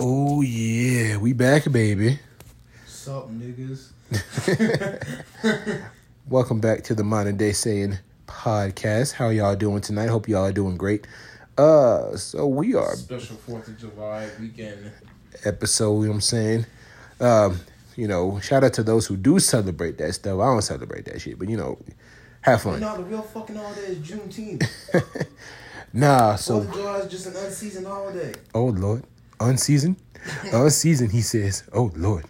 Oh yeah, we back, baby. Sup, niggas? Welcome back to the Modern Day Saiyan podcast. How y'all doing tonight? Hope y'all are doing great. Uh, so we are Special Fourth of July weekend. episode. You know what I'm saying? Um, you know, shout out to those who do celebrate that stuff. I don't celebrate that shit, but you know, have fun. You know the real fucking holiday is Juneteenth. Nah, Fourth so of July is just an unseasoned holiday. oh lord, unseasoned, unseasoned. Uh, he says, oh lord.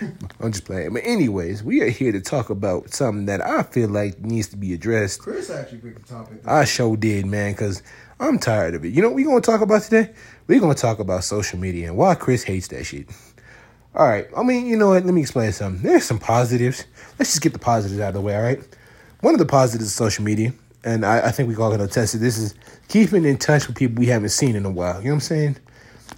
I'm just playing. But anyways, we are here to talk about something that I feel like needs to be addressed. Chris actually picked the topic. I sure did, man, because I'm tired of it. You know what we're going to talk about today? We're going to talk about social media and why Chris hates that shit. All right. I mean, you know what? Let me explain something. There's some positives. Let's just get the positives out of the way, all right? One of the positives of social media, and I, I think we all can attest to this, is keeping in touch with people we haven't seen in a while. You know what I'm saying?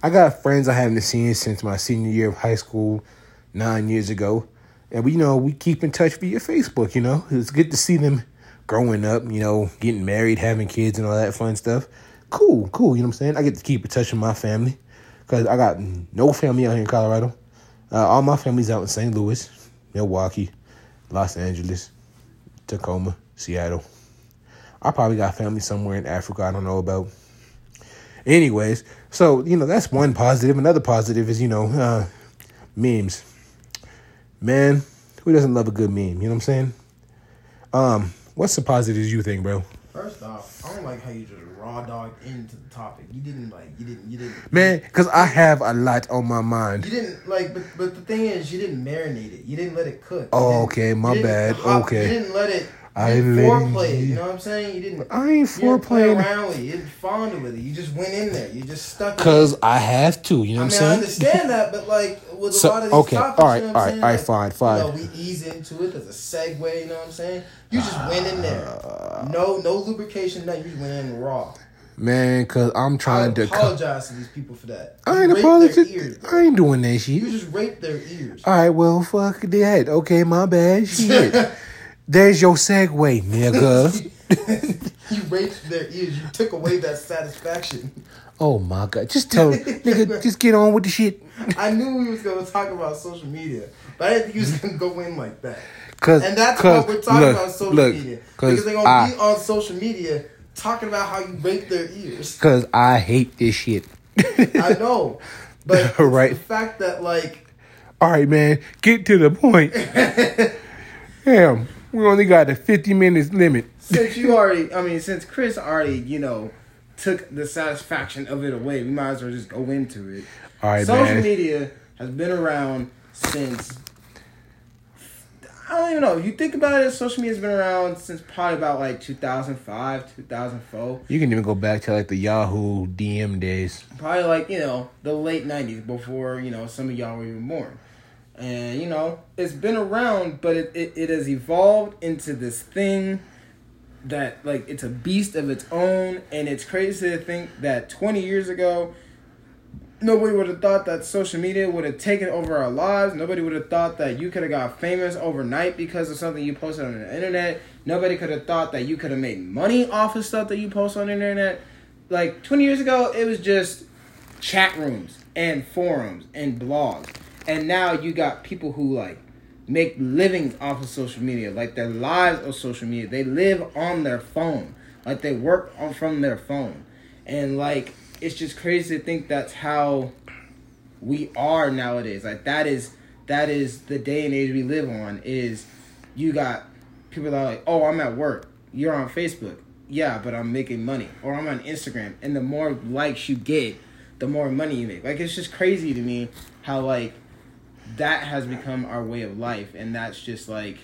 I got friends I haven't seen since my senior year of high school nine years ago. And we you know we keep in touch via Facebook, you know. It's good to see them growing up, you know, getting married, having kids and all that fun stuff. Cool, cool, you know what I'm saying? I get to keep in touch with my family. Cause I got no family out here in Colorado. Uh, all my family's out in St. Louis, Milwaukee, Los Angeles, Tacoma, Seattle. I probably got family somewhere in Africa I don't know about. Anyways, so you know that's one positive. Another positive is you know uh, memes. Man, who doesn't love a good meme? You know what I'm saying? Um, what's the positives you think, bro? First off, I don't like how you just raw dog into the topic. You didn't like. You didn't. You didn't. Man, because I have a lot on my mind. You didn't like, but but the thing is, you didn't marinate it. You didn't let it cook. Oh, okay, my bad. hop- Okay. You didn't let it. I I didn't let foreplay. it, You know what I'm saying? You didn't. I ain't You didn't play foreplaying around with it. You didn't fondle with it. You just went in there. You just stuck. it. because I have to. You know I what I I'm saying? I understand that, but like with So, a lot of these okay, topics, all right, you know all what I'm right, saying? all right, Like, fine, fine. You know, we ease into it. There's a segue. You know what I'm saying? You just went in there. No, no lubrication. Nothing. You just went in raw. Man, because I'm I trying to. co- apologize to these people for that. I ain't raped apologizing. their ears, bro. I ain't doing that shit. You just raped their ears. All right, well, fuck that. Okay, my bad. Shit. There's your segue, nigga. you raped their ears. You took away that satisfaction. Oh my god. Just tell nigga, just get on with the shit. I knew we was gonna talk about social media, but I didn't think he was gonna go in like that. Cause, And that's cause, what we're talking look, about social look, media. Cause Because they're gonna I, be on social media talking about how you rape their ears. cause I hate this shit. I know. But Right. the fact that like All right, man, get to the point. Damn, we only got a 50 minutes limit. since you already I mean, since Chris already, you know, took the satisfaction of it away, we might as well just go into it. All right, Social man. media has been around since I don't even know. You think about it, social media has been around since probably about like 2005, 2004. You can even go back to like the Yahoo DM days. Probably like, you know, the late 90s before, you know, some of y'all were even born. And, you know, it's been around, but it, it, it has evolved into this thing that, like, it's a beast of its own. And it's crazy to think that 20 years ago, nobody would have thought that social media would have taken over our lives. Nobody would have thought that you could have got famous overnight because of something you posted on the internet. Nobody could have thought that you could have made money off of stuff that you post on the internet. Like 20 years ago, it was just chat rooms and forums and blogs. And now you got people who like make livings off of social media, like their lives of social media. They live on their phone, like they work on from their phone, and like it's just crazy to think that's how we are nowadays. Like that is that is the day and age we live on. Is you got people that are like, oh, I'm at work. You're on Facebook. Yeah, but I'm making money. Or I'm on Instagram. And the more likes you get, the more money you make. Like it's just crazy to me how like that has become our way of life and that's just like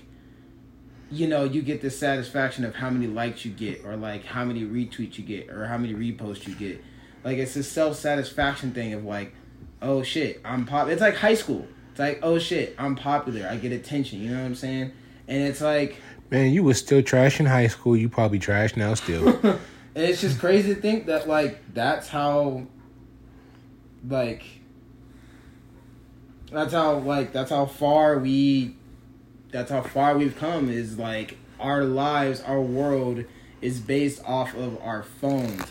you know you get the satisfaction of how many likes you get or like how many retweets you get or how many reposts you get. Like it's a self-satisfaction thing of like oh shit i'm pop it's like high school. It's like oh shit i'm popular. I get attention. You know what i'm saying? And it's like Man, you was still trash in high school. You probably trash now still. and it's just crazy to think that like that's how like that's how like that's how far we that's how far we've come is like our lives our world is based off of our phones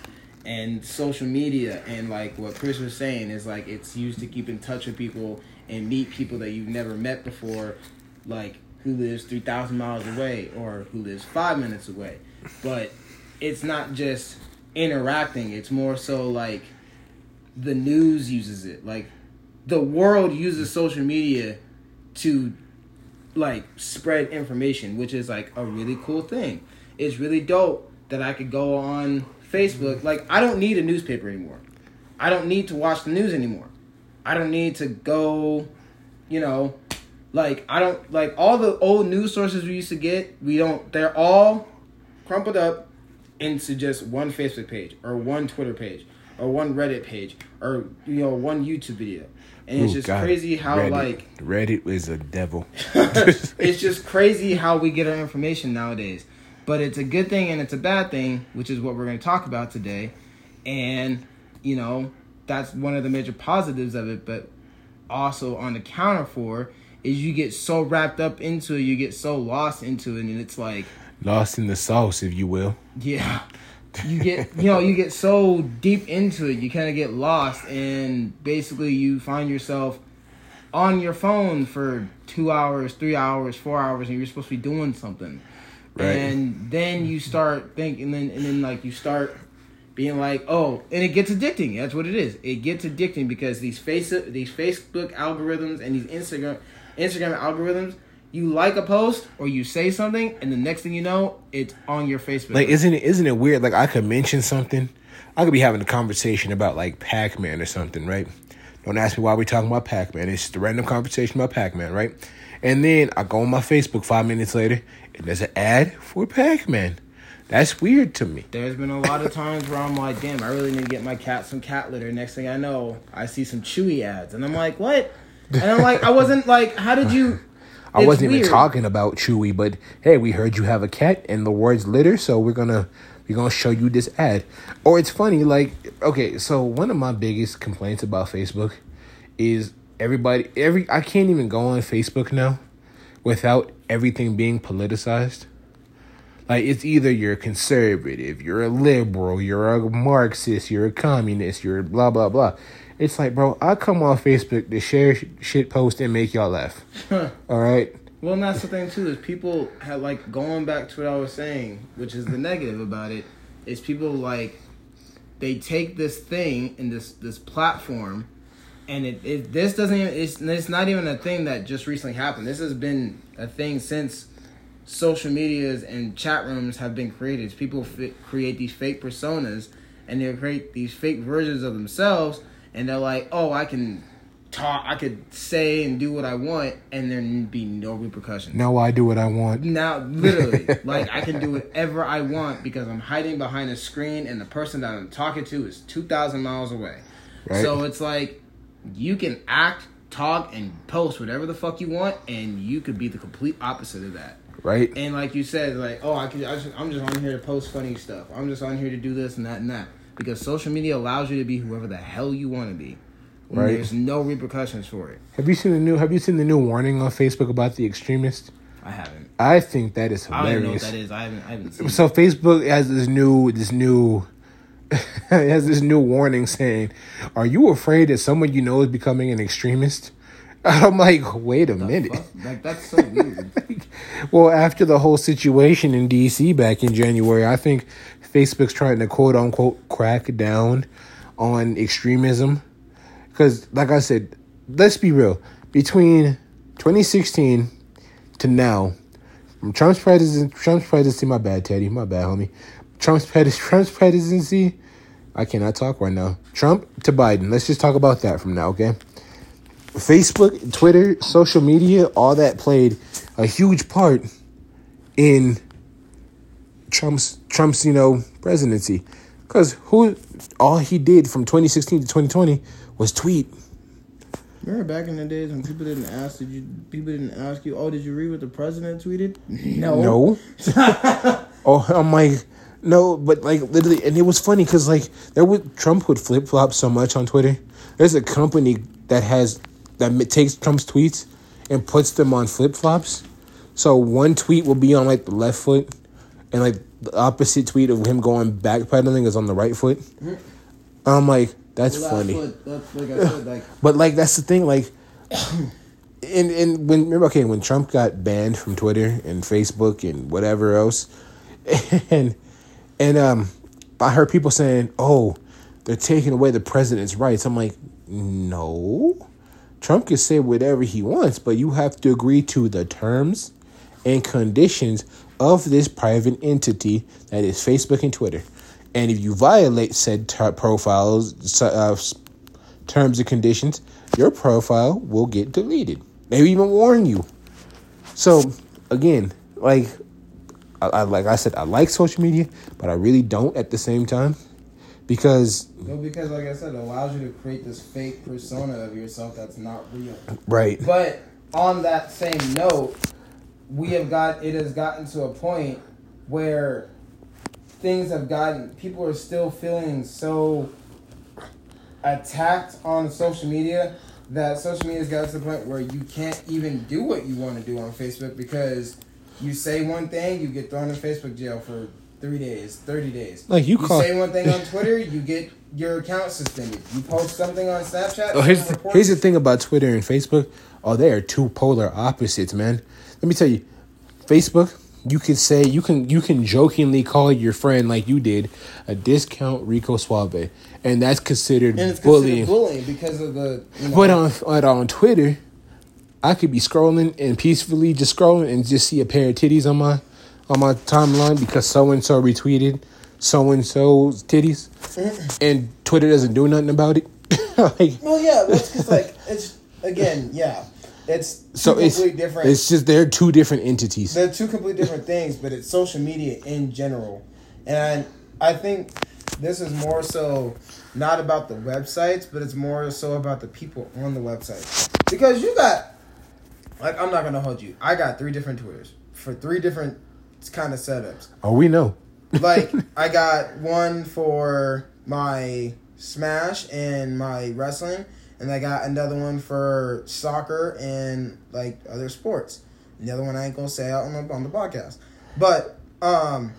and social media and like what Chris was saying is like it's used to keep in touch with people and meet people that you've never met before, like who lives three thousand miles away or who lives five minutes away. But it's not just interacting; it's more so like the news uses it. Like the world uses social media to like spread information, which is like a really cool thing. It's really dope that I could go on Facebook. Like I don't need a newspaper anymore. I don't need to watch the news anymore. I don't need to go, you know, like I don't like all the old news sources we used to get. We don't. They're all crumpled up into just one Facebook page or one Twitter page or one Reddit page or you know one YouTube video. And it's Ooh, just God. crazy how Reddit. like Reddit is a devil. it's just crazy how we get our information nowadays. But it's a good thing and it's a bad thing, which is what we're going to talk about today. And, you know, that's one of the major positives of it. But also on the counter for is you get so wrapped up into it, you get so lost into it, and it's like, Lost in the sauce, if you will. yeah. You get, you know, you get so deep into it, you kind of get lost, and basically you find yourself on your phone for two hours, three hours, four hours, and you're supposed to be doing something. Right. And then you start thinking, and then, and then like you start being like, oh, and it gets addicting. That's what it is. It gets addicting because these face these Facebook algorithms and these Instagram Instagram algorithms. You like a post or you say something, and the next thing you know, it's on your Facebook. Like, isn't it isn't it weird? Like, I could mention something. I could be having a conversation about like Pac Man or something, right? Don't ask me why we're talking about Pac Man. It's just a random conversation about Pac Man, right? And then I go on my Facebook five minutes later, and there's an ad for Pac Man. That's weird to me. There's been a lot of times where I'm like, damn, I really need to get my cat some cat litter. Next thing I know, I see some Chewy ads, and I'm like, what? And I'm like, I wasn't like, how did you? I wasn't even talking about Chewy, but hey, we heard you have a cat and the words litter, so we're gonna we're gonna show you this ad. Or it's funny, like okay, so one of my biggest complaints about Facebook is everybody every I can't even go on Facebook now without everything being politicized. Like it's either you're a conservative, you're a liberal, you're a Marxist, you're a communist, you're blah blah blah. It's like, bro, I come on Facebook to share sh- shit post and make y'all laugh. All right. Well, and that's the thing too is people have like going back to what I was saying, which is the negative about it, is people like they take this thing and this this platform, and it, it this doesn't even it's it's not even a thing that just recently happened. This has been a thing since social medias and chat rooms have been created. People fi- create these fake personas, and they create these fake versions of themselves, and they're like, oh, I can talk, I could say and do what I want, and there be no repercussions. Now I do what I want. Now, literally, like I can do whatever I want because I'm hiding behind a screen, and the person that I'm talking to is two thousand miles away. Right. So it's like you can act, talk, and post whatever the fuck you want, and you could be the complete opposite of that. Right? And like you said, like oh, I can, I just, I'm just on here to post funny stuff. I'm just on here to do this and that and that because social media allows you to be whoever the hell you want to be. Right. There's no repercussions for it. Have you seen the new have you seen the new warning on Facebook about the extremist? I haven't. I think that is I don't know what hilarious. that is. I haven't. I haven't seen. it. So Facebook has this new this new it has this new warning saying, "Are you afraid that someone you know is becoming an extremist?" I'm like, "Wait a minute." Fuck? Like that's so weird. Well, after the whole situation in DC back in January, I think Facebook's trying to quote unquote crack down on extremism. Because, like I said, let's be real. Between 2016 to now, from Trump's presidency, Trump's presidency, my bad, Teddy, my bad, homie. Trump's Trump's presidency, I cannot talk right now. Trump to Biden. Let's just talk about that from now, okay? Facebook, Twitter, social media, all that played a huge part in Trump's Trump's you know presidency, because who all he did from 2016 to 2020 was tweet. Remember back in the days when people didn't ask, did you? People didn't ask you, oh, did you read what the president tweeted? No. No. oh, I'm like, no, but like literally, and it was funny because like there would Trump would flip flop so much on Twitter. There's a company that has that takes Trump's tweets and puts them on flip flops. So one tweet will be on like the left foot, and like the opposite tweet of him going backpedaling is on the right foot. I'm like, that's Last funny. foot, that's like I said, like But like that's the thing, like and and when remember okay, when Trump got banned from Twitter and Facebook and whatever else, and and um I heard people saying, Oh, they're taking away the president's rights. I'm like, No. Trump can say whatever he wants, but you have to agree to the terms and conditions of this private entity that is Facebook and Twitter. And if you violate said t- profiles, uh, terms and conditions, your profile will get deleted. Maybe even warn you. So again, like I, I like I said, I like social media, but I really don't at the same time because no, because like I said, it allows you to create this fake persona of yourself that's not real. right, But on that same note, we have got it has gotten to a point where things have gotten people are still feeling so attacked on social media that social media has got to the point where you can't even do what you want to do on Facebook because you say one thing, you get thrown in Facebook jail for three days, thirty days. Like, you call- say one thing on Twitter, you get your account suspended. You post something on Snapchat. Oh, here's the, here's the thing about Twitter and Facebook. Oh, they are two polar opposites, man. Let me tell you, Facebook, you can say you can you can jokingly call your friend like you did a discount Rico Suave, and that's considered And it's bullying. considered bullying because of the. You know, But on but on Twitter, I could be scrolling and peacefully just scrolling and just see a pair of titties on my on my timeline because so and so retweeted so and so's titties, and Twitter doesn't do nothing about it. like, well, yeah, because like it's again, yeah, it's two so it's different. it's just they're two different entities. They're two completely different things, but it's social media in general, and I think this is more so not about the websites, but it's more so about the people on the website because you got like I'm not gonna hold you. I got three different Twitters for three different kind of setups. Oh, we know. like I got one for my Smash and my wrestling, and I got another one for soccer and like other sports. And the other one I ain't gonna say out on the on the podcast, but um,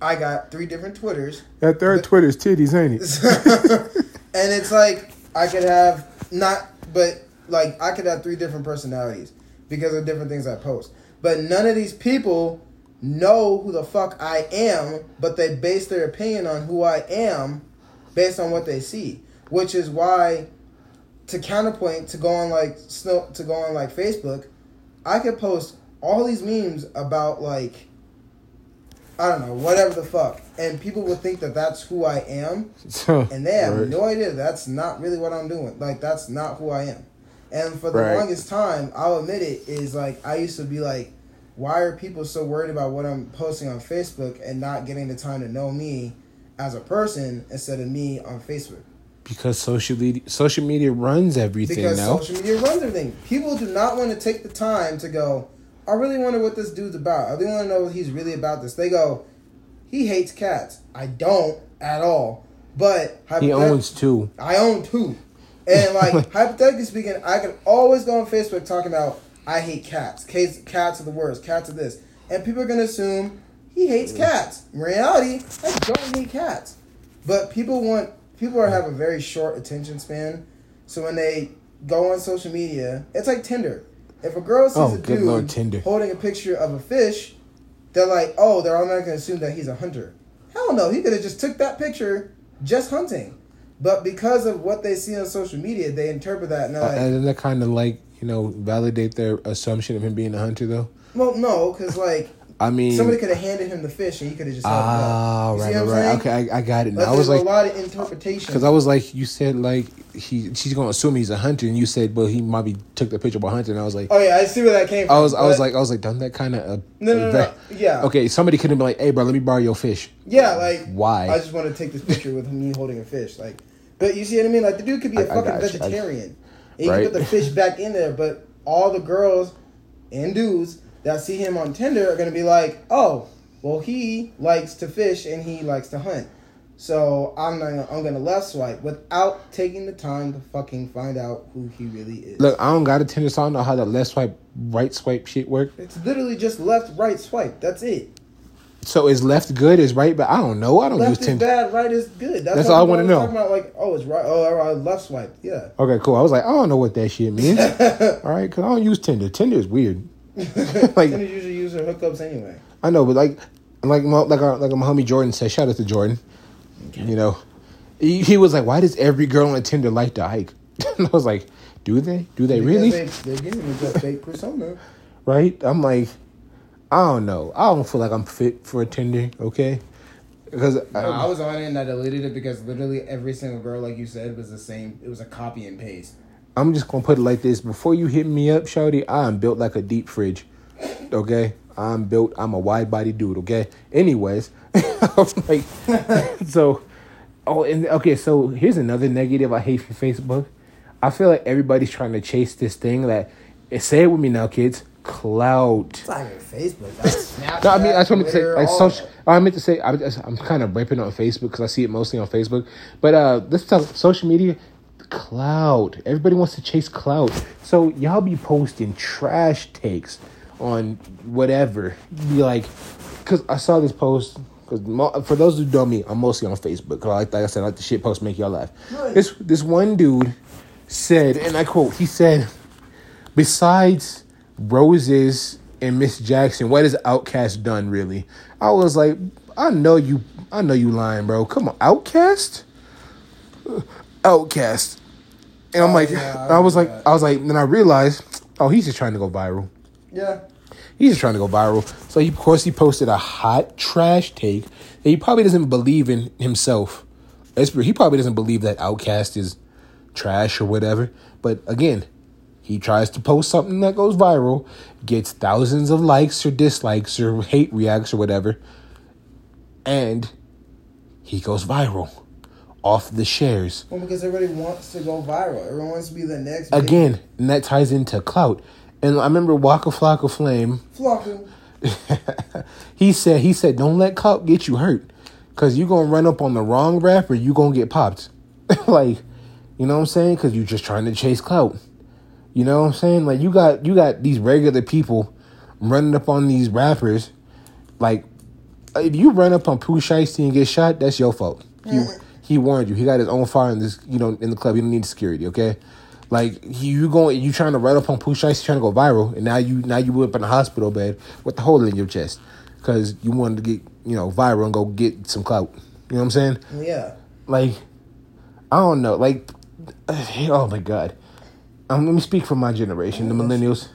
I got three different Twitters, That third Twitter's titties, ain't it? and it's like I could have not, but like I could have three different personalities because of different things I post. But none of these people know who the fuck I am, but they base their opinion on who I am based on what they see, which is why to counterpoint to go on like snow to go on like Facebook, I could post all these memes about like I don't know whatever the fuck, and people would think that that's who I am, So, and they have right. no idea that's not really what I'm doing. Like that's not who I am. And for the Right. longest time, I'll admit it is like I used to be like, why are people so worried about what I'm posting on Facebook and not getting the time to know me as a person instead of me on Facebook? Because social media, social media runs everything Because now. social media runs everything. People do not want to take the time to go. I really wonder what this dude's about. I really want to know what he's really about. This. They go, he hates cats. I don't at all. But he owns two. I own two. And like hypothetically speaking, I can always go on Facebook talking about I hate cats. Cats, cats are the worst. Cats are this, and people are gonna assume he hates cats. In reality, I don't hate cats. But people want people are have a very short attention span, so when they go on social media, it's like Tinder. If a girl sees Oh, a dude Lord, holding a picture of a fish, they're like, oh, they're automatically gonna assume that he's a hunter. Hell no, he could have just took that picture just hunting. But because of what they see on social media, they interpret that and they're Uh, and that kind of like you know validate their assumption of him being a hunter, though. well, no, because like I mean, somebody could have handed him the fish and he could have just ah. You right, right, right. Okay, I, I got it. Now. I was like, a lot of interpretation. because I was like, you said like he she's gonna assume he's a hunter, and you said, well, he might be took the picture of a hunter, and I was like, oh yeah, I see where that came from. I was, I was like, I was like, doesn't that kind of uh, no, no, no, no, yeah, Okay, somebody could have been like, hey, bro, let me borrow your fish. yeah, like Why? I just want to take this picture with me holding a fish, like. But you see what I mean? Like the dude could be a I- fucking. I- vegetarian. and you Right. can put the fish back in there, but all the girls and dudes that see him on Tinder are gonna be like, oh, well he likes to fish and he likes to hunt. So I'm not gonna, I'm gonna left swipe without taking the time to fucking find out who he really is. Look, I don't got a Tinder, so I don't know how the left swipe, right swipe shit work. It's literally just left, right swipe. That's it. So is left good? Is right? But I don't know. I don't Left use is Tinder. bad, right is good. That's, That's all I wanna know. Talking about like, oh, it's right. Oh, right, left swipe. Yeah. Okay, cool. I was like, I don't know what that shit means. All right, because I don't use Tinder. Tinder is weird. like Tinder usually use their hookups anyway. I know, but like, like, my- like, our, like uh, my homie Jordan said. Shout out to Jordan. You know, he, he was like, "Why does every girl on Tinder like to hike?" and I was like, "Do they? Do they really?" Because They, they're giving you a fake persona. right? I'm like, I don't know. I don't feel like I'm fit for a Tinder. Okay, because No, I was on it and I deleted it because literally every single girl, like you said, was the same. It was a copy and paste. I'm just gonna put it like this: before you hit me up, Shouty, I'm built like a deep fridge. Okay, I'm built. I'm a wide body dude. Okay. Anyways, I was like, so, oh, and okay. So here's another negative I hate for Facebook. I feel like everybody's trying to chase this thing that. Say it with me now, kids. Clout. It's not even Facebook. Snapchat. No, I mean, I just wanted to say, like, social. I meant to say, I'm, I'm kind of ripping on Facebook because I see it mostly on Facebook. But uh, let's talk social media. Cloud. Everybody wants to chase cloud. So y'all be posting trash takes on whatever. Be like, because I saw this post. Because for those who don't know me, I'm mostly on Facebook. 'cause like, like I said, I like the shit posts make y'all laugh. Right. This this one dude said, and I quote, he said, besides Roses and Miss Jackson, what has OutKast done really? I was like, I know you, I know you lying, bro. Come on, OutKast, uh, OutKast, and I'm Oh, like, yeah, I I was like, that. I was like, then I realized, oh, he's just trying to go viral. Yeah. He's just trying to go viral. So he, of course, he posted a hot trash take that he probably doesn't believe in himself. He probably doesn't believe that OutKast is trash or whatever. But again, he tries to post something that goes viral, gets thousands of likes or dislikes or hate reacts or whatever, and he goes viral off the shares. Well, because everybody wants to go viral. Everyone wants to be the next big Again, and that ties into clout. And I remember Waka Flocka Flame Flocka. he said he said don't let clout get you hurt because you're gonna run up on the wrong rapper you gonna get popped like you know what i'm saying because you're just trying to chase clout you know what i'm saying like you got you got these regular people running up on these rappers like if you run up on Pooh Shiesty and get shot that's your fault he, he warned you he got his own fire in this you know in the club you don't need security okay like you going, you trying to run up on Pooh Shiesty, trying to go viral, and now you now you up in a hospital bed with the hole in your chest because you wanted to get you know viral and go get some clout. You know what I'm saying? Yeah. Like I don't know. Like oh my god. Um, let me speak for my generation, the millennials.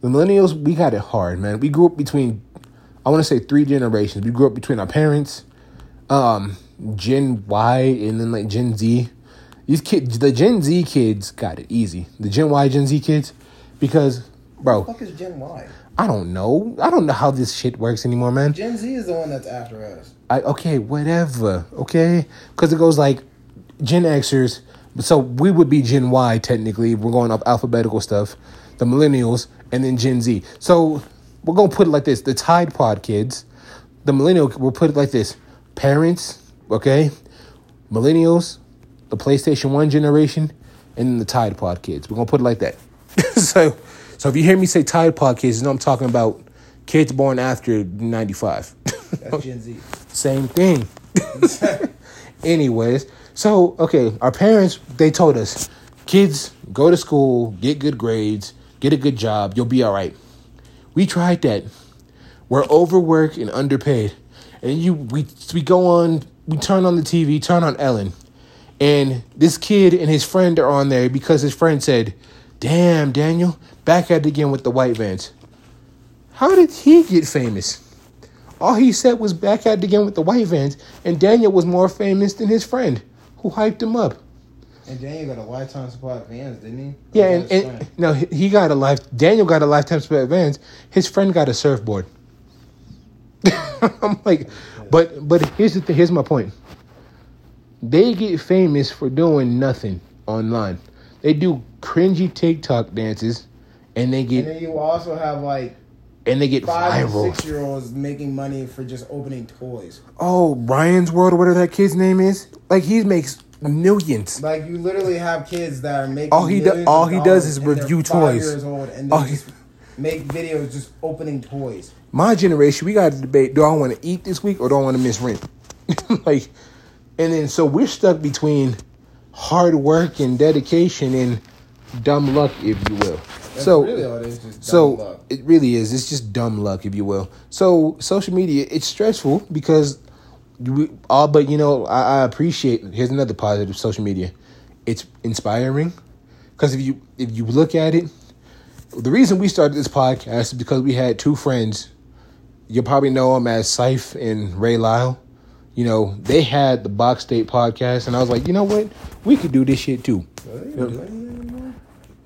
The millennials, we got it hard, man. We grew up between, I want to say three generations. We grew up between our parents, um, Gen Y, and then like Gen Z. These kids, the Gen Z kids, got it easy. The Gen Y, Gen Z kids, because, bro, What the fuck is Gen Y? I don't know. I don't know how this shit works anymore, man. Gen Z is the one that's after us. I okay, whatever. Okay, because it goes like Gen Xers. So we would be Gen Y technically. We're going up alphabetical stuff. The millennials and then Gen Z. So we're gonna put it like this: the Tide Pod kids, the millennial. We'll put it like this: parents, okay, millennials, the PlayStation One generation, and then the Tide Pod kids. We're gonna put it like that. so, so if you hear me say Tide Pod kids, you know I'm talking about kids born after '95. That's Gen Z. Same thing. Anyways, so okay, our parents they told us, kids go to school, get good grades, get a good job, you'll be all right. We tried that. We're overworked and underpaid, and you we we go on, we turn on the TV, turn on Ellen, and this kid and his friend are on there because his friend said, "Damn, Daniel, back at it again with the white vans." How did he get famous? All he said was back at it again with the white vans, and Daniel was more famous than his friend, who hyped him up. And Daniel got a lifetime supply of vans, didn't he? Yeah, and, was that his and no, he he got a life. Daniel got a lifetime supply of vans. His friend got a surfboard. I'm like, but but here's the th- here's my point. They get famous for doing nothing online. They do cringy TikTok dances, and they get. And then you also have like and they get five viral. six year olds making money for just opening toys. Oh, Ryan's World or whatever that kid's name is. Like he makes millions. Like you literally have kids that are making. All he do- all he does is and they're review five toys. Years old and Oh, they he- just make videos just opening toys. My generation, we got to debate: Do I want to eat this week or do I want to miss rent? like, and then so we're stuck between hard work and dedication and dumb luck, if you will. That's so really all it is. Just dumb so it really is. It's just dumb luck, if you will. So social media, it's stressful because we all. But you know, I, I appreciate. Here's another positive. Social media, it's inspiring. Because if you if you look at it, the reason we started this podcast is because we had two friends. You probably know him as Syph and Ray Lyle. You know, they had the Box State podcast, and I was like, you know what? We could do this shit too. Are they even doing it anymore?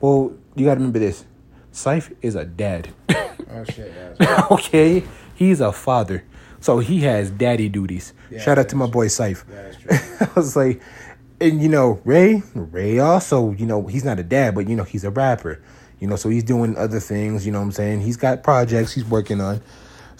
Well, you got to remember this. Syph is a dad. Oh shit, okay, he's a father, so he has daddy duties. Yeah, Shout out to my boy Syph. That is true. I was like, and you know, Ray, Ray also, you know, he's not a dad, but you know, he's a rapper. You know, so he's doing other things. You know what I'm saying? He's got projects he's working on.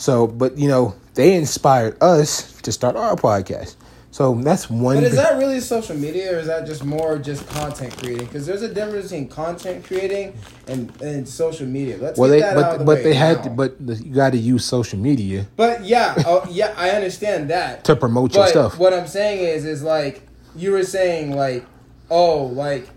So, but you know, they inspired us to start our podcast. So that's one. But is that really social media, or is that just more just content creating? Because there's a difference between content creating and, and social media. Let's well, they that but the but they had to, but the, you got to use social media But yeah, oh, yeah, I understand that. to promote your But stuff. what I'm saying is, is like you were saying, like, oh, like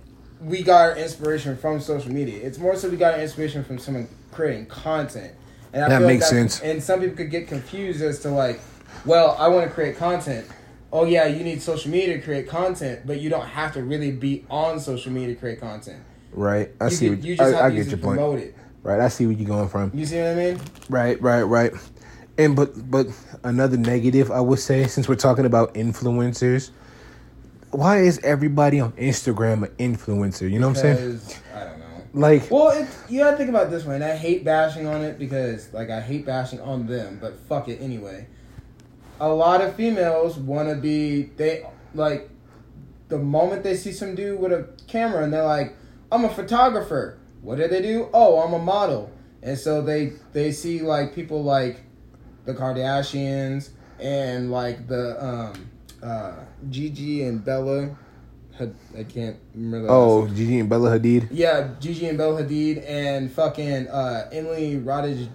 we got our inspiration from social media. It's more so we got our inspiration from someone creating content, and I That makes like sense. And some people could get confused as to like, well, I want to create content. Oh yeah, you need social media to create content, but you don't have to really be on social media to create content. right? I you see. could- what, you just I, have I to get your to point. promote it. Right. I see where you're going from. You see what I mean? Right, right, right. And but but another negative I would say since we're talking about influencers, why is everybody on Instagram an influencer? You know what I'm saying? Like Well, you gotta think about this way, and I hate bashing on it because, like, I hate bashing on them, but fuck it anyway. A lot of females want to be, they, like, the moment they see some dude with a camera and they're like, I'm a photographer. What do they do? Oh, I'm a model. And so they, they see, like, people like the Kardashians and, like, the, um, uh, Gigi and Bella. I can't remember oh, Gigi and Bella Hadid. yeah, Gigi and Bella Hadid and fucking uh, Emily Rodage,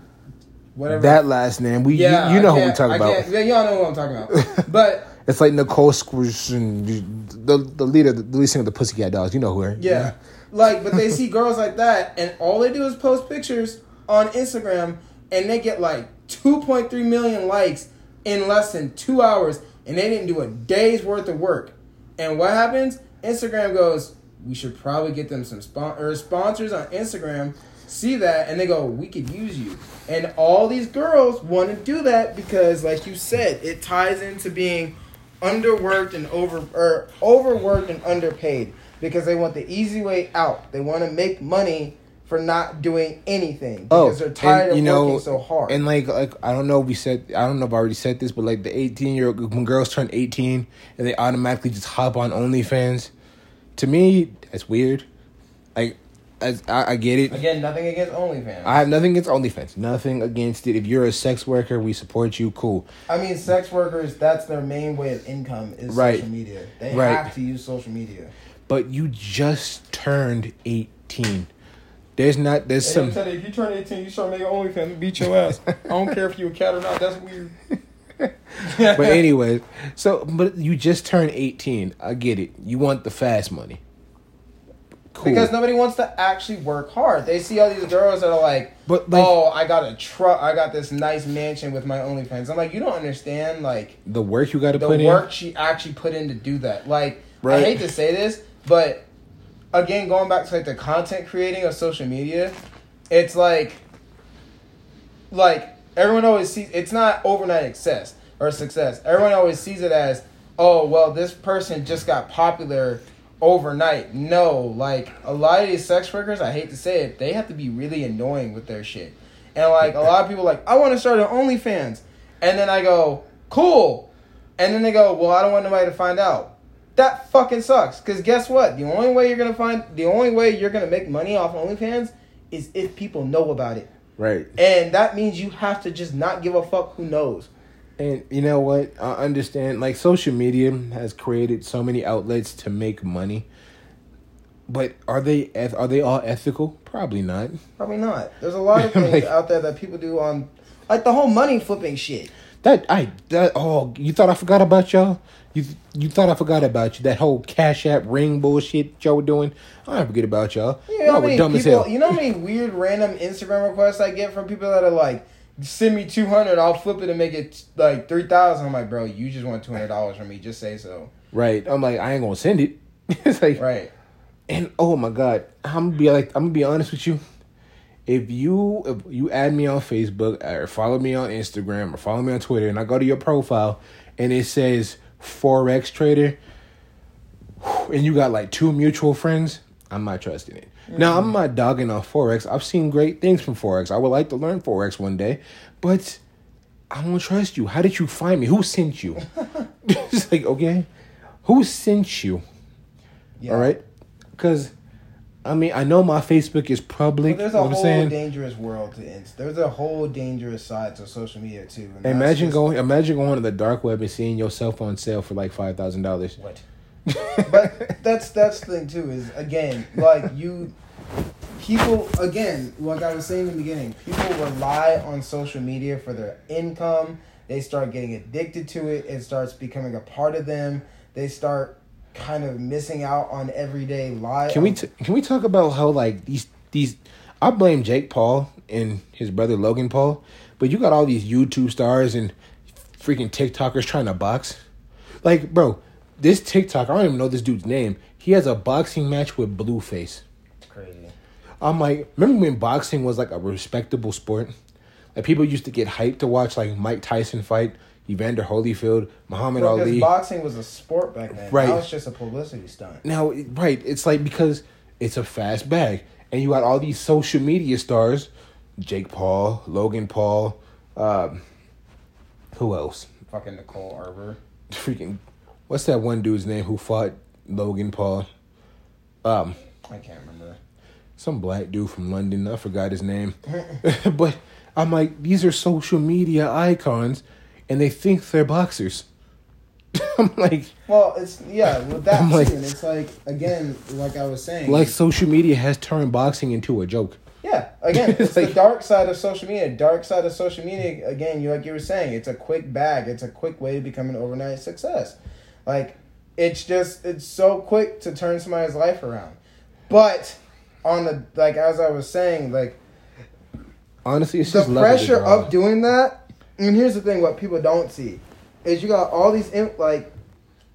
whatever. That last name, we yeah, you, you know who we talking I about. can't- Yeah, y'all know what I'm talking about. but It's like Nicole Squish and the the leader, the lead singer of the Pussycat Dolls. You know who her? yeah, like, but they see girls like that, and all they do is post pictures on Instagram, and they get like 2.3 million likes in less than two hours, and they didn't do a day's worth of work. And what happens? Instagram goes, we should probably get them some spon- or sponsors on Instagram. See that, and they go, we could use you. And all these girls want to do that because, like you said, it ties into being underworked and over or overworked and underpaid because they want the easy way out. They want to make money for not doing anything oh, because they're tired Oh, and, of working so hard. And like, like I don't know if we said I don't know if I already said this, but like the eighteen year old when girls turn eighteen and they automatically just hop on OnlyFans, to me that's weird. Like, as I, I get it. Again, nothing against OnlyFans. I have nothing against OnlyFans. Nothing against it. If you're a sex worker, we support you. Cool. I mean, sex workers, that's their main way of income is Right. social media. They Right. have to use social media. But you just turned eighteen. There's not. There's some. you, if you turn 18, you start making OnlyFans, beat your ass. I don't care if you're a cat or not. That's weird. But anyway, so but you just turned eighteen. I get it. You want the fast money. Cool. Because nobody wants to actually work hard. They see all these girls that are like, But, like- oh, I got a truck, I got this nice mansion with my OnlyFans. I'm like, you don't understand, like, the work you got to put in. the work she actually put in to do that. Like, Right. I hate to say this, but again, going back to like the content creating of social media, it's like, like everyone always sees it's not overnight success or success. Everyone always sees it as, oh well, this person just got popular overnight. No, like a lot of these sex workers, I hate to say it, they have to be really annoying with their shit. And like a lot of people, like I want to start an OnlyFans, and then I go, cool, and then they go, well, I don't want nobody to find out. That fucking sucks. Cause guess what? The only way you're gonna find, the only way you're gonna make money off OnlyFans is if people know about it. Right. And that means you have to just not give a fuck who knows. And you know what? I understand. Like social media has created so many outlets to make money. But are they are they all ethical? Probably not. Probably not. There's a lot of things Like- out there that people do on, like the whole money flipping shit. That I that oh you thought I forgot about y'all? You you thought I forgot about you? That whole Cash App ring bullshit y'all were doing? I forget about y'all. You know, y'all how were many dumb as people, hell. you know how many weird random Instagram requests I get from people that are like, send me 200, I'll flip it and make it like 3,000. I'm like, bro, you just want $200 from me. Just say so. Right? I'm like I ain't gonna send it. it's like Right. and oh my god, I'm gonna be like I'm gonna be honest with you. If you if you add me on Facebook or follow me on Instagram or follow me on Twitter and I go to your profile and it says forex trader and you got like two mutual friends, I'm not trusting it. Now I'm mm-hmm. not dogging on forex. I've seen great things from forex. I would like to learn forex one day, but I don't trust you. How did you find me? Who sent you? it's like okay, who sent you? Yeah. All right, because I mean I know my Facebook is public. But there's you a know whole saying? dangerous world to Insta. There's a whole dangerous side to social media too. and Imagine just- going. Imagine going to the dark web and seeing yourself on sale for like five thousand dollars. What? but that's that's the thing too is again like you people again like I was saying in the beginning people rely on social media for their income they start getting addicted to it it starts becoming a part of them they start kind of missing out on everyday life Can we t- can we talk about how like these these I blame Jake Paul and his brother Logan Paul, but you got all these YouTube stars and freaking TikTokers trying to box. Like, bro, this TikTok, I don't even know this dude's name. He has a boxing match with Blueface. crazy I'm like, remember when boxing was like a respectable sport? Like people used to get hyped to watch like Mike Tyson fight, Evander Holyfield, Muhammad because Ali. boxing was a sport back then Right. now it's just a publicity stunt Now, right, it's like because it's a fast bag, and you got all these social media stars, Jake Paul, Logan Paul, um, who else? fucking Nicole Arbour Freaking, what's that one dude's name who fought Logan Paul? Um, I can't remember some black dude from London. I forgot his name, but I'm like, these are social media icons, and they think they're boxers. I'm like, Well, it's yeah, with that I'm like- it's like again, like I was saying, like social media has turned boxing into a joke. yeah, again, it's the dark side of social media. Dark side of social media, again, you like you were saying, it's a quick bag. It's a quick way to become an overnight success. Like it's just it's so quick to turn somebody's life around. But on the like as I was saying, like Honestly, it's the just luck of the pressure of doing that and here's the thing what people don't see is you got all these like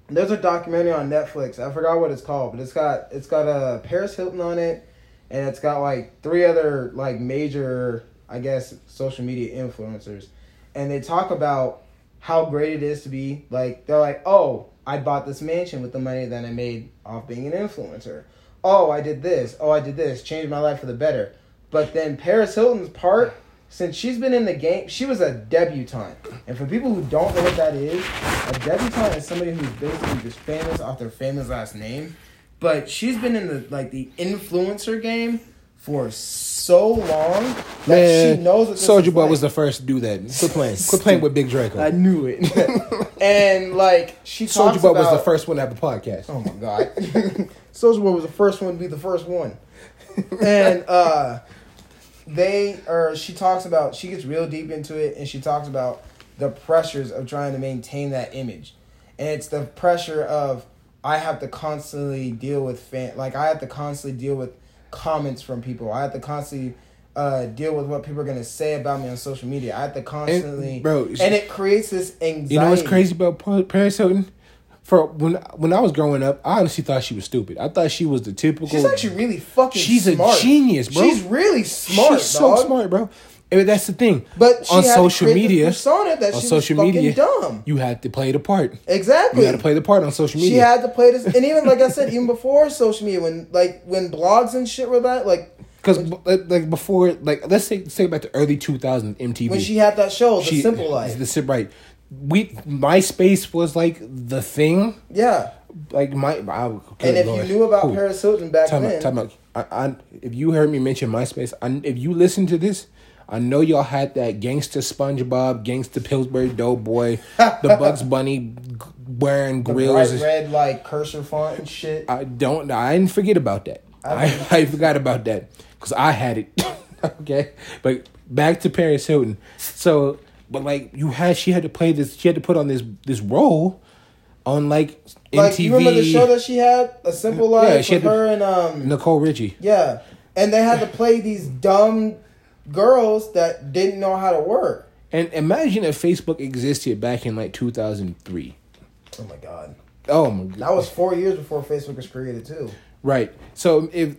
there's a documentary on netflix i forgot what it's called but it's got it's got uh, paris hilton on it and it's got like three other like major i guess social media influencers. And they talk about how great it is to be like they're like oh i bought this mansion with the money that i made off being an influencer. Oh i did this. Oh i did this. Changed my life for the better. But then paris hilton's part since she's been in the game she was a debutante and for people who don't know what that is a debutante is somebody who's basically just famous off their famous last name but she's been in the like the influencer game for so long that Man, she knows what this Soulja is Boy like. was the first to do that. Quit playing. Quit playing with Big Draco. I knew it. and like she Soulja talks Boy was the first one to have a podcast. Oh my god. Soulja Boy was the first one to be the first one. and uh they or she talks about she gets real deep into it and she talks about the pressures of trying to maintain that image. And it's the pressure of I have to constantly deal with fan like I have to constantly deal with comments from people. I have to constantly uh, deal with what people are gonna say about me on social media. I have to constantly, bro, and it creates this anxiety. You know what's crazy about Paris Hilton? For when when I was growing up, I honestly thought she was stupid. I thought she was the typical. She's actually really fucking. She's a genius, bro. She's really smart. She's so dog. smart, bro. And that's the thing. But on social media, persona that on social media, dumb. you had to play the part. Exactly. You had to play the part on social media. She had to play this, and even like I said, even before social media, when like when blogs and shit were that, like Because like before, like let's say say back to early 2000s MTV. when she had that show, The She- Simple Life. The right. We MySpace was like the thing. yeah. Like my, I, And if Lord. you knew about Who? Paris Hilton back Time then, out, time out. I, I, if you heard me mention MySpace, I, if you listen to this, I know y'all had that gangster SpongeBob, gangster Pillsbury Doughboy, the Bugs Bunny g- wearing the grills. bright red like cursor font and shit. I don't. I didn't forget about that. I, I forgot about that because I had it. okay, but back to Paris Hilton. So, but like you had, she had to play this. She had to put on this this role on like MTV. Like you remember the show that she had, A Simple Life, Yeah, she with had her and um, Nicole Richie. yeah, and they had to play these dumb girls that didn't know how to work. And imagine if Facebook existed back in like two thousand three. Oh my god, Oh my god. that was four years before Facebook was created too. Right. So if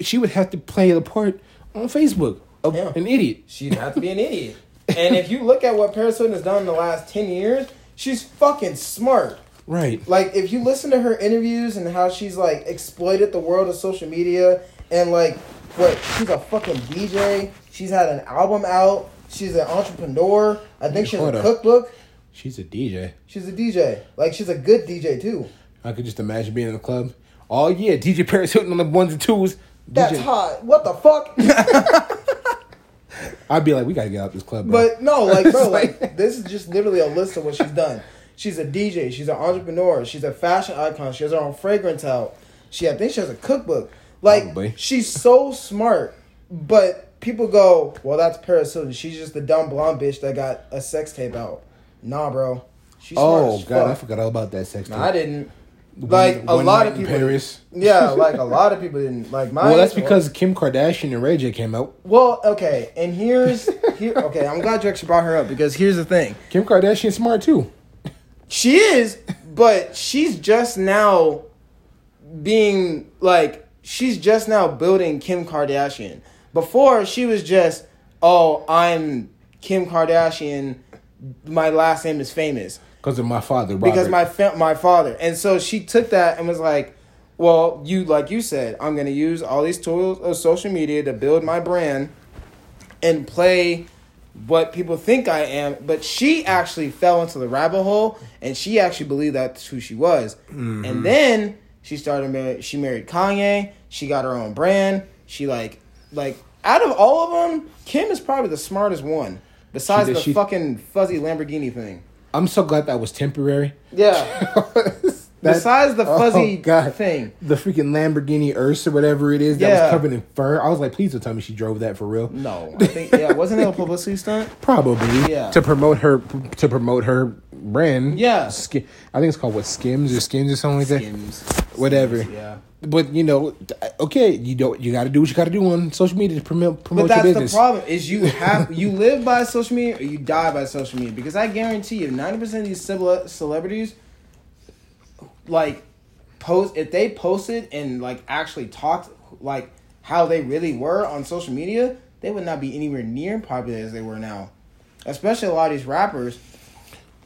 she would have to play the part on Facebook of Yeah. an idiot. She'd have to be an idiot. And if you look at what Paris Hilton has done in the last ten years, she's fucking smart. Right. Like if you listen to her interviews and how she's like exploited the world of social media and like what she's a fucking DJ. She's had an album out. She's an entrepreneur. I think she has a cookbook. She's a DJ. She's a DJ. Like she's a good DJ too. I could just imagine being in the club. Oh yeah, DJ Paris Hilton on the ones and twos. That's hot. What the fuck? I'd be like, we gotta get out this club, bro. but no, like bro, like this is just literally a list of what she's done. She's a DJ. She's an entrepreneur. She's a fashion icon. She has her own fragrance out. She, I think, she has a cookbook. Like Probably. she's so smart, but people go, "Well, that's Paris Hilton. She's just the dumb blonde bitch that got a sex tape out." Nah, bro. She's smart oh god, I forgot all about that sex. Nah, tape. I didn't. One- Like a lot of people. Paris. Yeah, like a lot of people didn't. Like my. Well, that's because Kim Kardashian and Ray J came out. Well, okay, and here's here. Okay, I'm glad you actually brought her up because here's the thing. Kim Kardashian's smart too. She is, but she's just now being like she's just now building Kim Kardashian. Before she was just, oh, I'm Kim Kardashian. My last name is famous Because of my father, Robert. because my fa- my father. And so she took that and was like, well, you like you said, I'm going to use all these tools of social media to build my brand and play what people think I am. But she actually fell into the rabbit hole and she actually believed that's who she was. Mm-hmm. And then she started married she married Kanye. She got her own brand. She like like out of all of them, Kim is probably the smartest one. Besides did- the she- fucking fuzzy Lamborghini thing. I'm so glad that was temporary. Yeah. That- Besides the oh, fuzzy God. thing. The freaking Lamborghini Urus, whatever it is, that Yeah. was covered in fur. I was like, please don't tell me she drove that for real. No, I think yeah, wasn't it a publicity stunt? Probably. Yeah. To promote her to promote her brand. Yeah. Ski- I think it's called what Skims or Skims or something like that. Skims. Whatever. Yeah. But you know, okay, you don't you got to do what you got to do on social media to promote promote But that's the problem is you have you live by social media or you die by social media because I guarantee you ninety percent of these cele- celebrities like post if they posted and like actually talked like how they really were on social media they would not be anywhere near popular as they were now especially a lot of these rappers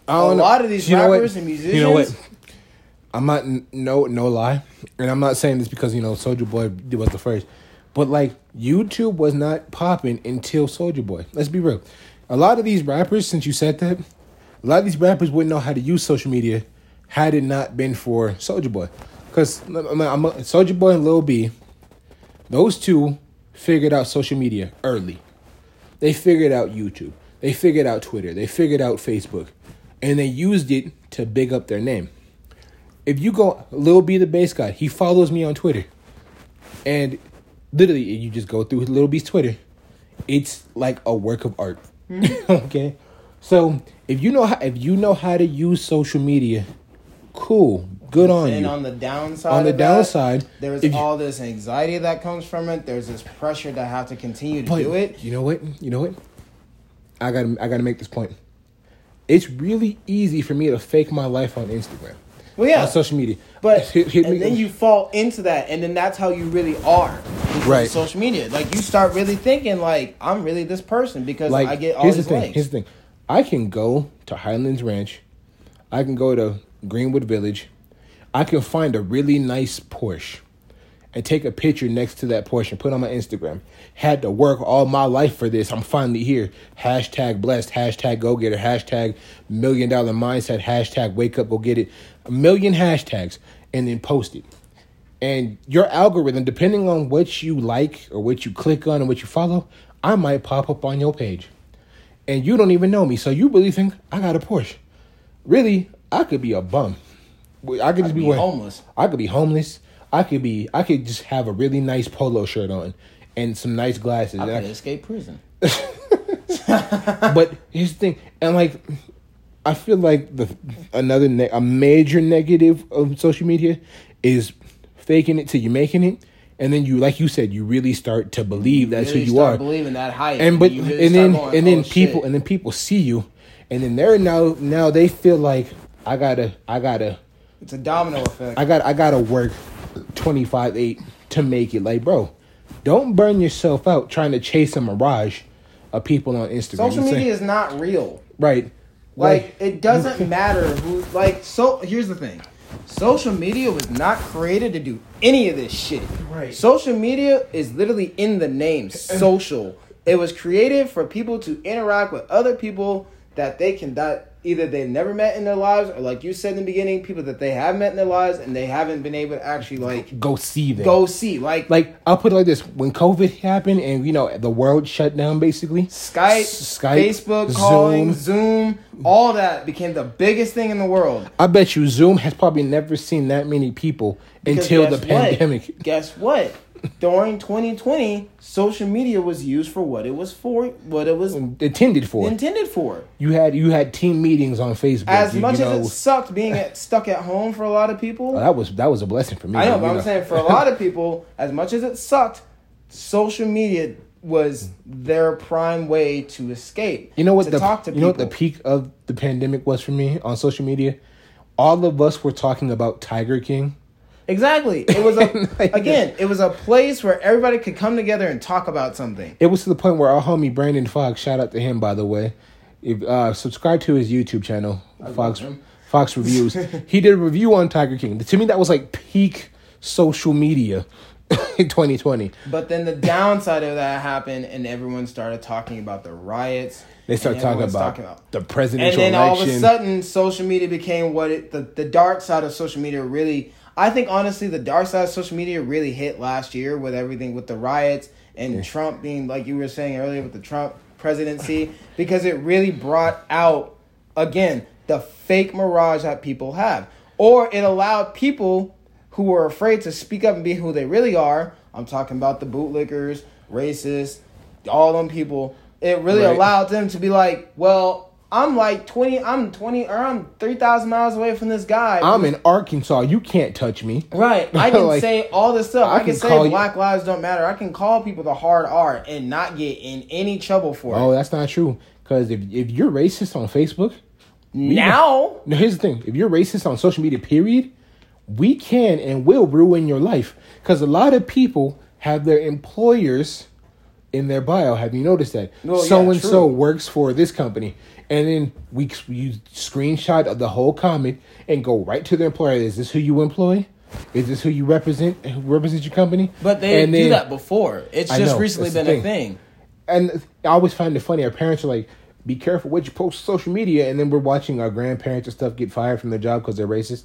I a don't know. lot of these You know what? rappers and musicians You know what? I'm not no no lie, and I'm not saying this because you know Soulja Boy was the first, but like YouTube was not popping until Soulja Boy. Let's be real. A lot of these rappers, since you said that, a lot of these rappers wouldn't know how to use social media had it not been for Soulja Boy. Because Soulja Boy and Lil B, those two figured out social media early. They figured out YouTube. They figured out Twitter. They figured out Facebook. And they used it to big up their name. If you go, Lil B the Based God, he follows me on Twitter. And literally, you just go through Lil B's Twitter. It's like a work of art. Mm-hmm. okay? So if you know how if you know how to use social media, cool. Good on and you. on the downside On the of that, downside, there's you- all this anxiety that comes from it there's this pressure to have to continue to do it You know what? You know what? I got to I got to make this point. It's really easy for me to fake my life on Instagram. Well, yeah. On social media. But Hit- hit and then you fall into that, and then that's how you really are. Right. Social media, like you start really thinking, like I'm really this person because like I get all here's these the thing. likes. Here's the thing. I can go to Highlands Ranch. I can go to Greenwood Village. I can find a really nice Porsche and take a picture next to that Porsche and put on my Instagram. Had to work all my life for this. I'm finally here. Hashtag blessed. Hashtag go getter. Hashtag million dollar mindset. Hashtag wake up go get it. A million hashtags and then post it. And your algorithm, depending on what you like or what you click on and what you follow, I might pop up on your page. And you don't even know me. So you really think I got a Porsche. Really, I could be a bum. I could just be, be homeless. I could be homeless. I could be I could just have a really nice polo shirt on and some nice glasses. I and I could escape prison. but here's the thing, and like, I feel like the another ne- a major negative of social media is faking it till you're making it, and then you, like you said, you really start to believe that's Really who you start are, Believing that hype, and but you really and then going, and then "Oh, people shit." and then people see you, and then they're now now they feel like I gotta I gotta it's a domino effect. I got I gotta work twenty five eight to make it. Like, bro, don't burn yourself out trying to chase a mirage of people on Instagram. Social media is not real. right? Like it doesn't matter who. Like so, here's the thing: social media was not created to do any of this shit. Right. Social media is literally in the name. Social. It was created for people to interact with other people that they can that either they've never met in their lives or like you said in the beginning, people that they have met in their lives and they haven't been able to actually like go see them. go see. Like like I'll put it like this: when COVID happened and you know the world shut down, basically Skype, S- Skype, Facebook calling, Zoom, all that became the biggest thing in the world. I bet you Zoom has probably never seen that many people Because until the guess what? pandemic. Guess what? During 2020, social media was used for what it was for, what it was mm, Intended for intended for. you had you had team meetings on Facebook. As you, much you know, as it sucked being at, stuck at home for a lot of people, well, that was that was a blessing for me. I know, but I'm saying for a lot of people, as much as it sucked, social media was their prime way to escape. You know what to the talk to you know what the peak of the pandemic was for me on social media? All of us were talking about Tiger King. Exactly. It was a Like- again, it was a place where everybody could come together and talk about something. It was to the point where our homie Brandon Fox, shout out to him by the way, if, uh, subscribe to his YouTube channel, Fox. Fox Reviews. he did a review on Tiger King. To me, that was like peak social media in 2020. But then the downside of that happened, and everyone started talking about the riots. They started and talking about, the presidential election. and then all of a sudden, social media became what it the, the dark side of social media really. I think honestly, the dark side of social media really hit last year with everything with the riots and Trump being like you were saying earlier with the Trump presidency because it really brought out again the fake mirage that people have, or it allowed people who were afraid to speak up and be who they really are. I'm talking about the bootlickers, racists, all them people. It really Right. allowed them to be like, well, I'm like 20, I'm 20, or I'm 3,000 miles away from this guy. I'm in Arkansas. You can't touch me. Right. I can Like, say all this stuff. I I, can, can say call you- Black Lives Don't Matter. I can call people the hard R and not get in any trouble for Oh, it. Oh, that's not true. Because if if you're racist on Facebook, Now, No, here's the thing. If you're racist on social media, period, we can and will ruin your life. Because a lot of people have their employers in their bio. Have you noticed that? So and so works for this company. And then we you screenshot of the whole comment and go right to the employer. Is this who you employ? Is this who you represent? Who represents your company? but they and didn't do then- that before. It's I just know, recently been a thing. thing. and I always find it funny. Our parents are like, "Be careful what you post social media," and then we're watching our grandparents and stuff get fired from their job because they're racist.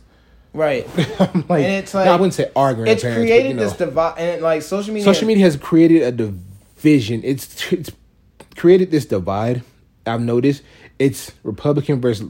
Right. Like, And it's no, like- I wouldn't say our grandparents. It's but, created you know, this divide, and like social media. social media has created a division. It's it's created this divide. I've noticed it's Republican versus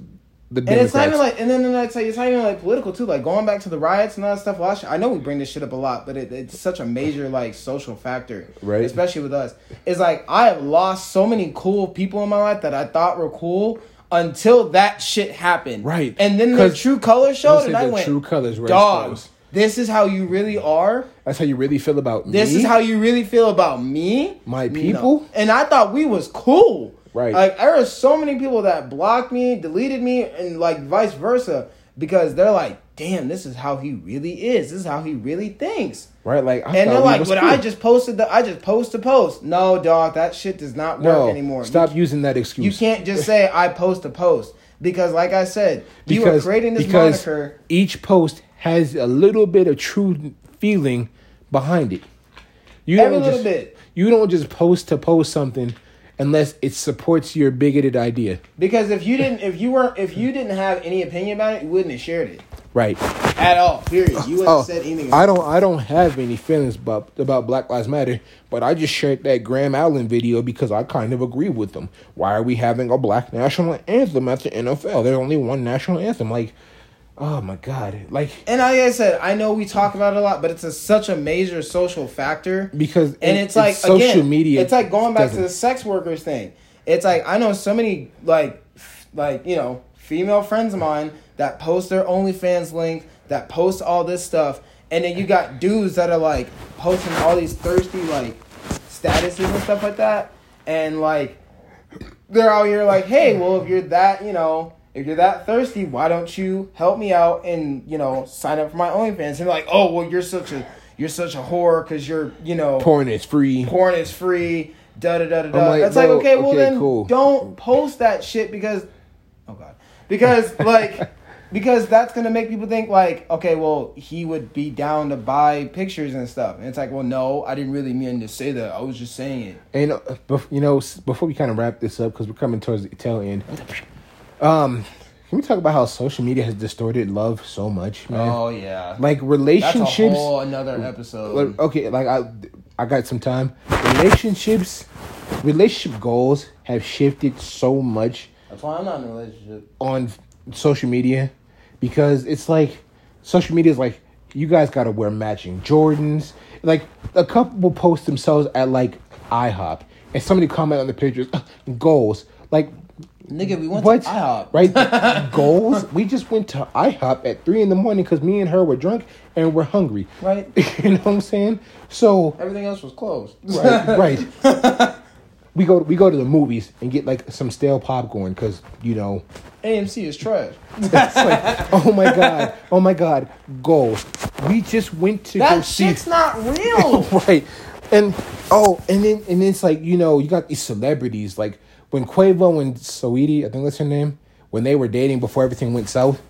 the Democrats. And it's not even like, and then, then it's like, it's not even like political too. Like going back to the riots and all that stuff year. I know we bring this shit up a lot, but it, it's such a major like social factor, Right. Especially with us. It's like I have lost so many cool people in my life that I thought were cool until that shit happened, Right. And then the true colors showed, and I went, true colors dogs. This is how you really are. That's how you really feel about me. This is how you really feel about me, My No. people? And I thought we was cool. Right. Like there are so many people that blocked me, deleted me, and like vice versa because they're like, "Damn, this is how he really is. This is how he really thinks." right. Like, I and they're like, "But cool. I just posted the. I just post to post. No, dog, that shit does not work no anymore. Stop You, using that excuse. you can't just say I post to post because, like I said, you are creating this because moniker. each post has a little bit of true feeling behind it. You Every don't little just, bit. You don't just post to post something unless it supports your bigoted idea. Because if you didn't, if you weren't, if you didn't have any opinion about it, you wouldn't have shared it Right. at all. Period. You wouldn't Oh, have said anything. I don't I don't have any feelings about about Black Lives Matter, but I just shared that Graham Allen video because I kind of agree with them. Why are we having a black national anthem at the NFL? There's only one national anthem. Like Oh my god! Like And like I said, I know we talk about it a lot, but it's a, such a major social factor. because and it- it's like social again, media. It's like going back to doesn't- the sex workers thing. It's like I know so many like f- like you know female friends of mine that post their OnlyFans link, that post all this stuff, and then you got dudes that are like posting all these thirsty like statuses and stuff like that, and like they're out here like, hey, well if you're that you know. If you're that thirsty, why don't you help me out and you know sign up for my OnlyFans? And they're like, oh well, you're such a you're such a whore because you're you know porn is free. porn is free. Da da da da da. like, It's like okay, well okay, then cool. don't post that shit because, oh god, because like because that's gonna make people think like okay, well he would be down to buy pictures and stuff, and it's like well no, I didn't really mean to say that. I was just saying it. And uh, you know, before we kind of wrap this up, because we're coming towards the tail end, um, can we talk about how social media has distorted love so much, man? Oh yeah, like that's a relationships. whole another episode. Okay, like I, I got some time. Relationships, relationship goals have shifted so much That's why I'm not in a relationship. on social media because it's like social media is like you guys got to wear matching Jordans. Like a couple will post themselves at like IHOP, and somebody comment on the pictures goals like Nigga, we went what to IHOP. right goals. We just went to IHOP at three in the morning because me and her were drunk and we're hungry. Right. you know what I'm saying? So Everything else was closed. right, right. we go we go to the movies and get like some stale popcorn because you know AMC is trash. it's like oh my god oh my god goals. We just went to go That see shit's not real. right, and oh and then and it's like you know you got these celebrities like when Quavo and Saweetie I think that's her name when they were dating before everything went south.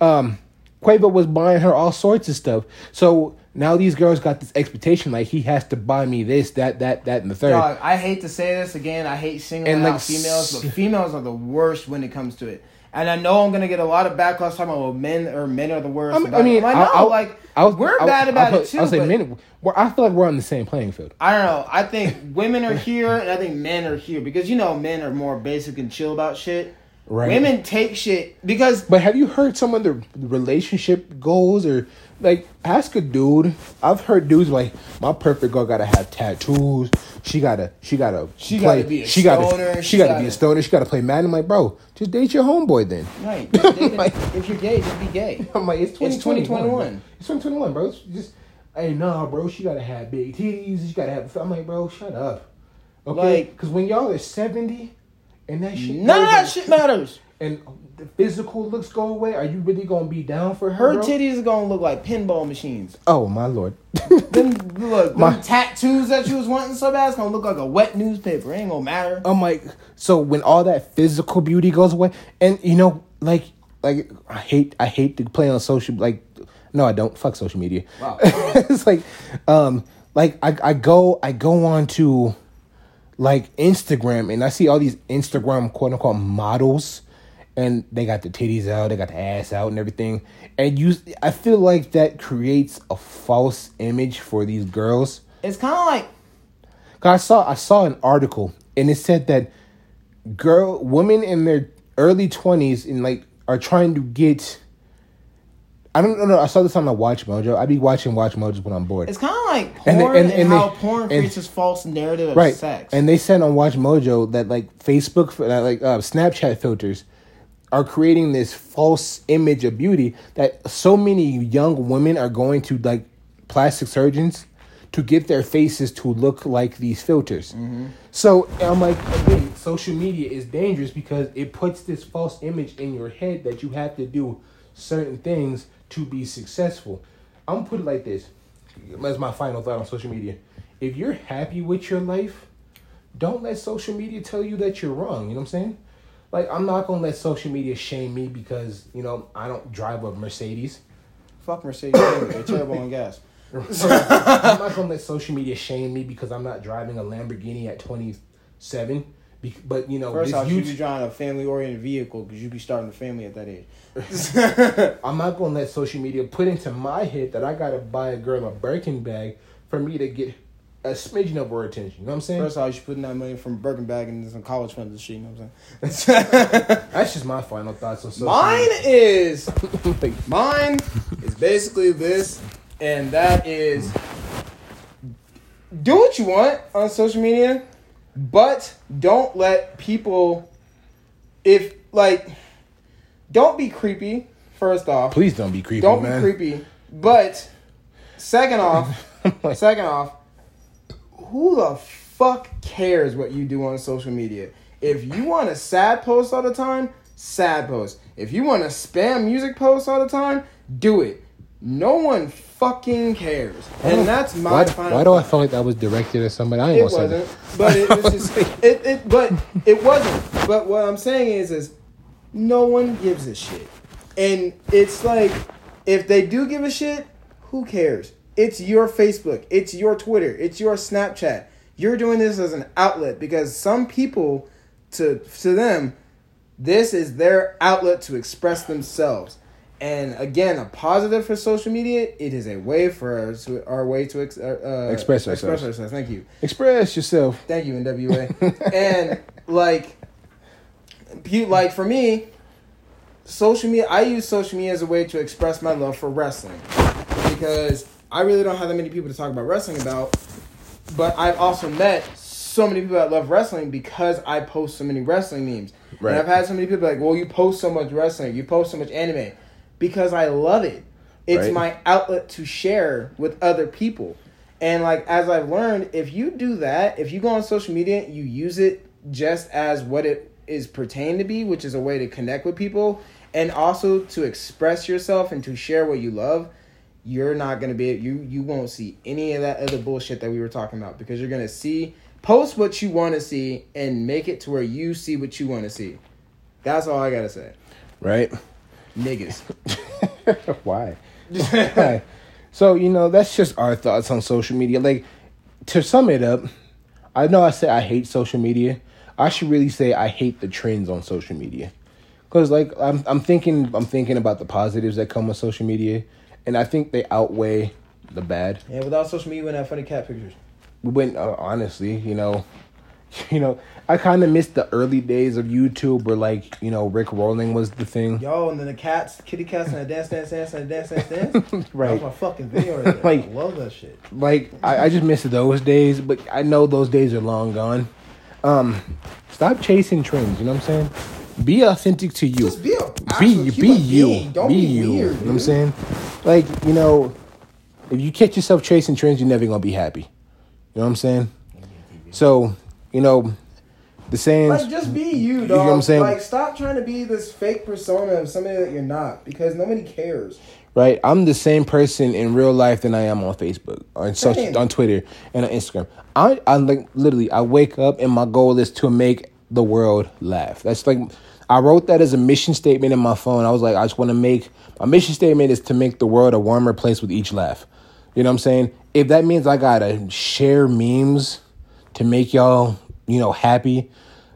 Um, Quavo was buying her all sorts of stuff. So now these girls got this expectation like he has to buy me this, that, that, that, and the third. Dog, I hate to say this again. I hate singling And, out like, females, but females are the worst when it comes to it. And I know I'm gonna get a lot of backlash talking about men or men are the worst. I mean, I mean. I know, I'll- like I'll- we're I'll- bad about it too. Say but men. I feel like we're on the same playing field. I don't know. I think women are here, and I think men are here because you know men are more basic and chill about shit. Right. Women take shit because But have you heard some of the relationship goals or like ask a dude? I've heard dudes like my perfect girl gotta have tattoos. She gotta she gotta She play, gotta be a she gotta stoner, she she gotta, be gotta- a stoner. She gotta play Madden. I'm like, bro, just date your homeboy then. right, if if you're gay, just be gay. I'm like, it's It's 2021. 2021. It's 2021, bro. It's just, hey, nah, bro. She gotta have big titties. She gotta have. I'm like, bro, shut up. Okay, Like- because when y'all are 70 and that shit, None of that shit matters. And the physical looks go away, are you really gonna be down for Her her? bro? titties are gonna look like pinball machines. Oh my lord. Them look, My- them tattoos that you was wanting so bad, it's gonna look like a wet newspaper. It ain't gonna matter. I'm like, so when all that physical beauty goes away, and you know, like, like I hate, I hate to play on social, like, no, I don't. Fuck social media. Wow. it's like, um, like I, I go, I go on to, like Instagram, and I see all these Instagram quote unquote models, and they got the titties out, they got the ass out, and everything, and you, I feel like that creates a false image for these girls. It's kind of like I saw I saw an article and it said that girl women in their early twenties and like are trying to get I don't know. I saw this on my Watch Mojo. I be watching Watch Mojo when I'm bored. it's kind of like And porn they- and, and- and how they- porn and- creates this false narrative of right. sex. And they said on Watch Mojo that like Facebook, that like uh, Snapchat filters are creating this false image of beauty that so many young women are going to like plastic surgeons to get their faces to look like these filters. Mm-hmm. So I'm like, again, social media is dangerous because it puts this false image in your head that you have to do certain things to be successful. I'm gonna put it like this. That's my final thought on social media. If you're happy with your life, don't let social media tell you that you're wrong. You know what I'm saying? Like I'm not gonna let social media shame me because you know I don't drive a Mercedes. Fuck Mercedes, they're terrible on gas. I'm not gonna let social media shame me because I'm not driving a Lamborghini at 27. Be- But you know, First off, you be driving a family oriented vehicle because you'd be starting a family at that age. I'm not gonna let social media put into my head that I gotta buy a girl a Birkin bag for me to get a smidgen of our attention. You know what I'm saying? First off, you should put that money from Birkin bag into some college funds and shit. You know what I'm saying? That's just my final thoughts on social Mine is mine is basically this, and that is do what you want on social media, but don't let people if like don't be creepy. First off, please don't be creepy, don't man. be creepy. But second off, second off, who the fuck cares what you do on social media? If you want a sad post all the time, sad post. If you want to spam music posts all the time, do it. No one fucking cares, and oh, that's my why, final. why do I feel like that was directed at somebody? I ain't It gonna say that. wasn't, but it was just it, it. But it wasn't. But what I'm saying is, is no one gives a shit, and it's like if they do give a shit, who cares? It's your Facebook, it's your Twitter, it's your Snapchat. You're doing this as an outlet because some people, to to them, this is their outlet to express themselves. And again, a positive for social media, it is a way for us to our way to ex, uh, uh, Express Express ourselves. ourselves. Thank you. Express yourself. Thank you, NWA. and like, you like for me, social media. I use social media as a way to express my love for wrestling because I really don't have that many people to talk about wrestling about. But I've also met so many people that love wrestling because I post so many wrestling memes. Right. And I've had so many people like, "Well, you post so much wrestling, you post so much anime," because I love it. It's Right. my outlet to share with other people. And like as I've learned, if you do that, if you go on social media, you use it just as what it is pertained to be, which is a way to connect with people and also to express yourself and to share what you love, you're not gonna be you you won't see any of that other bullshit that we were talking about because you're gonna see post what you want to see and make it to where you see what you want to see. That's all I gotta say, Right? niggas. Why? Why? So, you know, that's just our thoughts on social media. Like, to sum it up, I know I say I hate social media. I should really say I hate the trends on social media. Cause like I'm I'm thinking I'm thinking about the positives that come with social media and I think they outweigh the bad. And without social media, you wouldn't have funny cat pictures. We went uh, honestly, you know, you know, I kind of missed the early days of YouTube where like, you know, Rick Rolling was the thing. Yo, and then the cats, kitty cats, and the dance, dance, dance, and a dance, dance, dance. Right. That was my fucking video right there. Like- I love that shit. like I, I just miss those days, but I know those days are long gone. Um, stop chasing trends. You know what I'm saying? Be authentic to you. Just be a be be you. being. Don't be, you. weird, you know what I'm saying? Like you know, if you catch yourself chasing trends, you're never gonna be happy. You know what I'm saying? So you know, the sayings. Like, just be you, know dog. what I'm saying? Like, stop trying to be this fake persona of somebody that you're not because nobody cares. right? I'm the same person in real life than I am on Facebook, on social, on Twitter, and on Instagram. I, I like literally, I wake up and my goal is to make the world laugh. That's like, I wrote that as a mission statement in my phone. I was like, I just want to make my mission statement is to make the world a warmer place with each laugh. You know what I'm saying? If that means I gotta share memes to make y'all, you know, happy.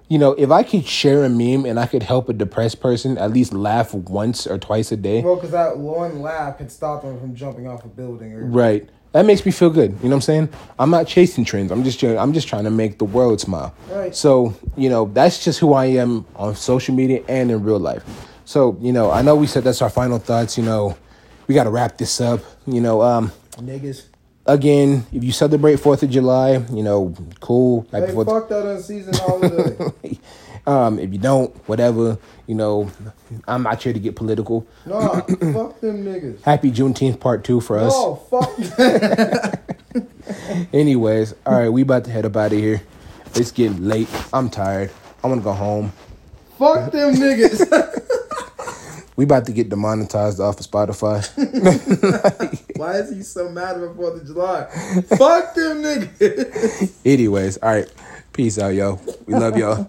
You know, if I could share a meme and I could help a depressed person at least laugh once or twice a day, Well, because that one laugh had stopped them from jumping off a building. Or, Right. That makes me feel good. You know what I'm saying? I'm not chasing trends. I'm just I'm just trying to make the world smile. Right. So, you know, that's just who I am on social media and in real life. So, you know, I know we said that's our final thoughts, you know, we got to wrap this up. You know, um Niggas. again, if you celebrate 4th of July, you know, cool. Hey, fuck that unseasoned holiday. um if you don't, whatever, you know, I'm not here to get political. nah, fuck them niggas. Happy Juneteenth part 2 for us. No, fuck. Anyways, all right, we about to head up out of here. It's getting late. I'm tired. I want to go home. fuck them niggas. We about to get demonetized off of Spotify. Why is he so mad about 4th of July? fuck them niggas. Anyways, all right. Peace out, yo. We love y'all.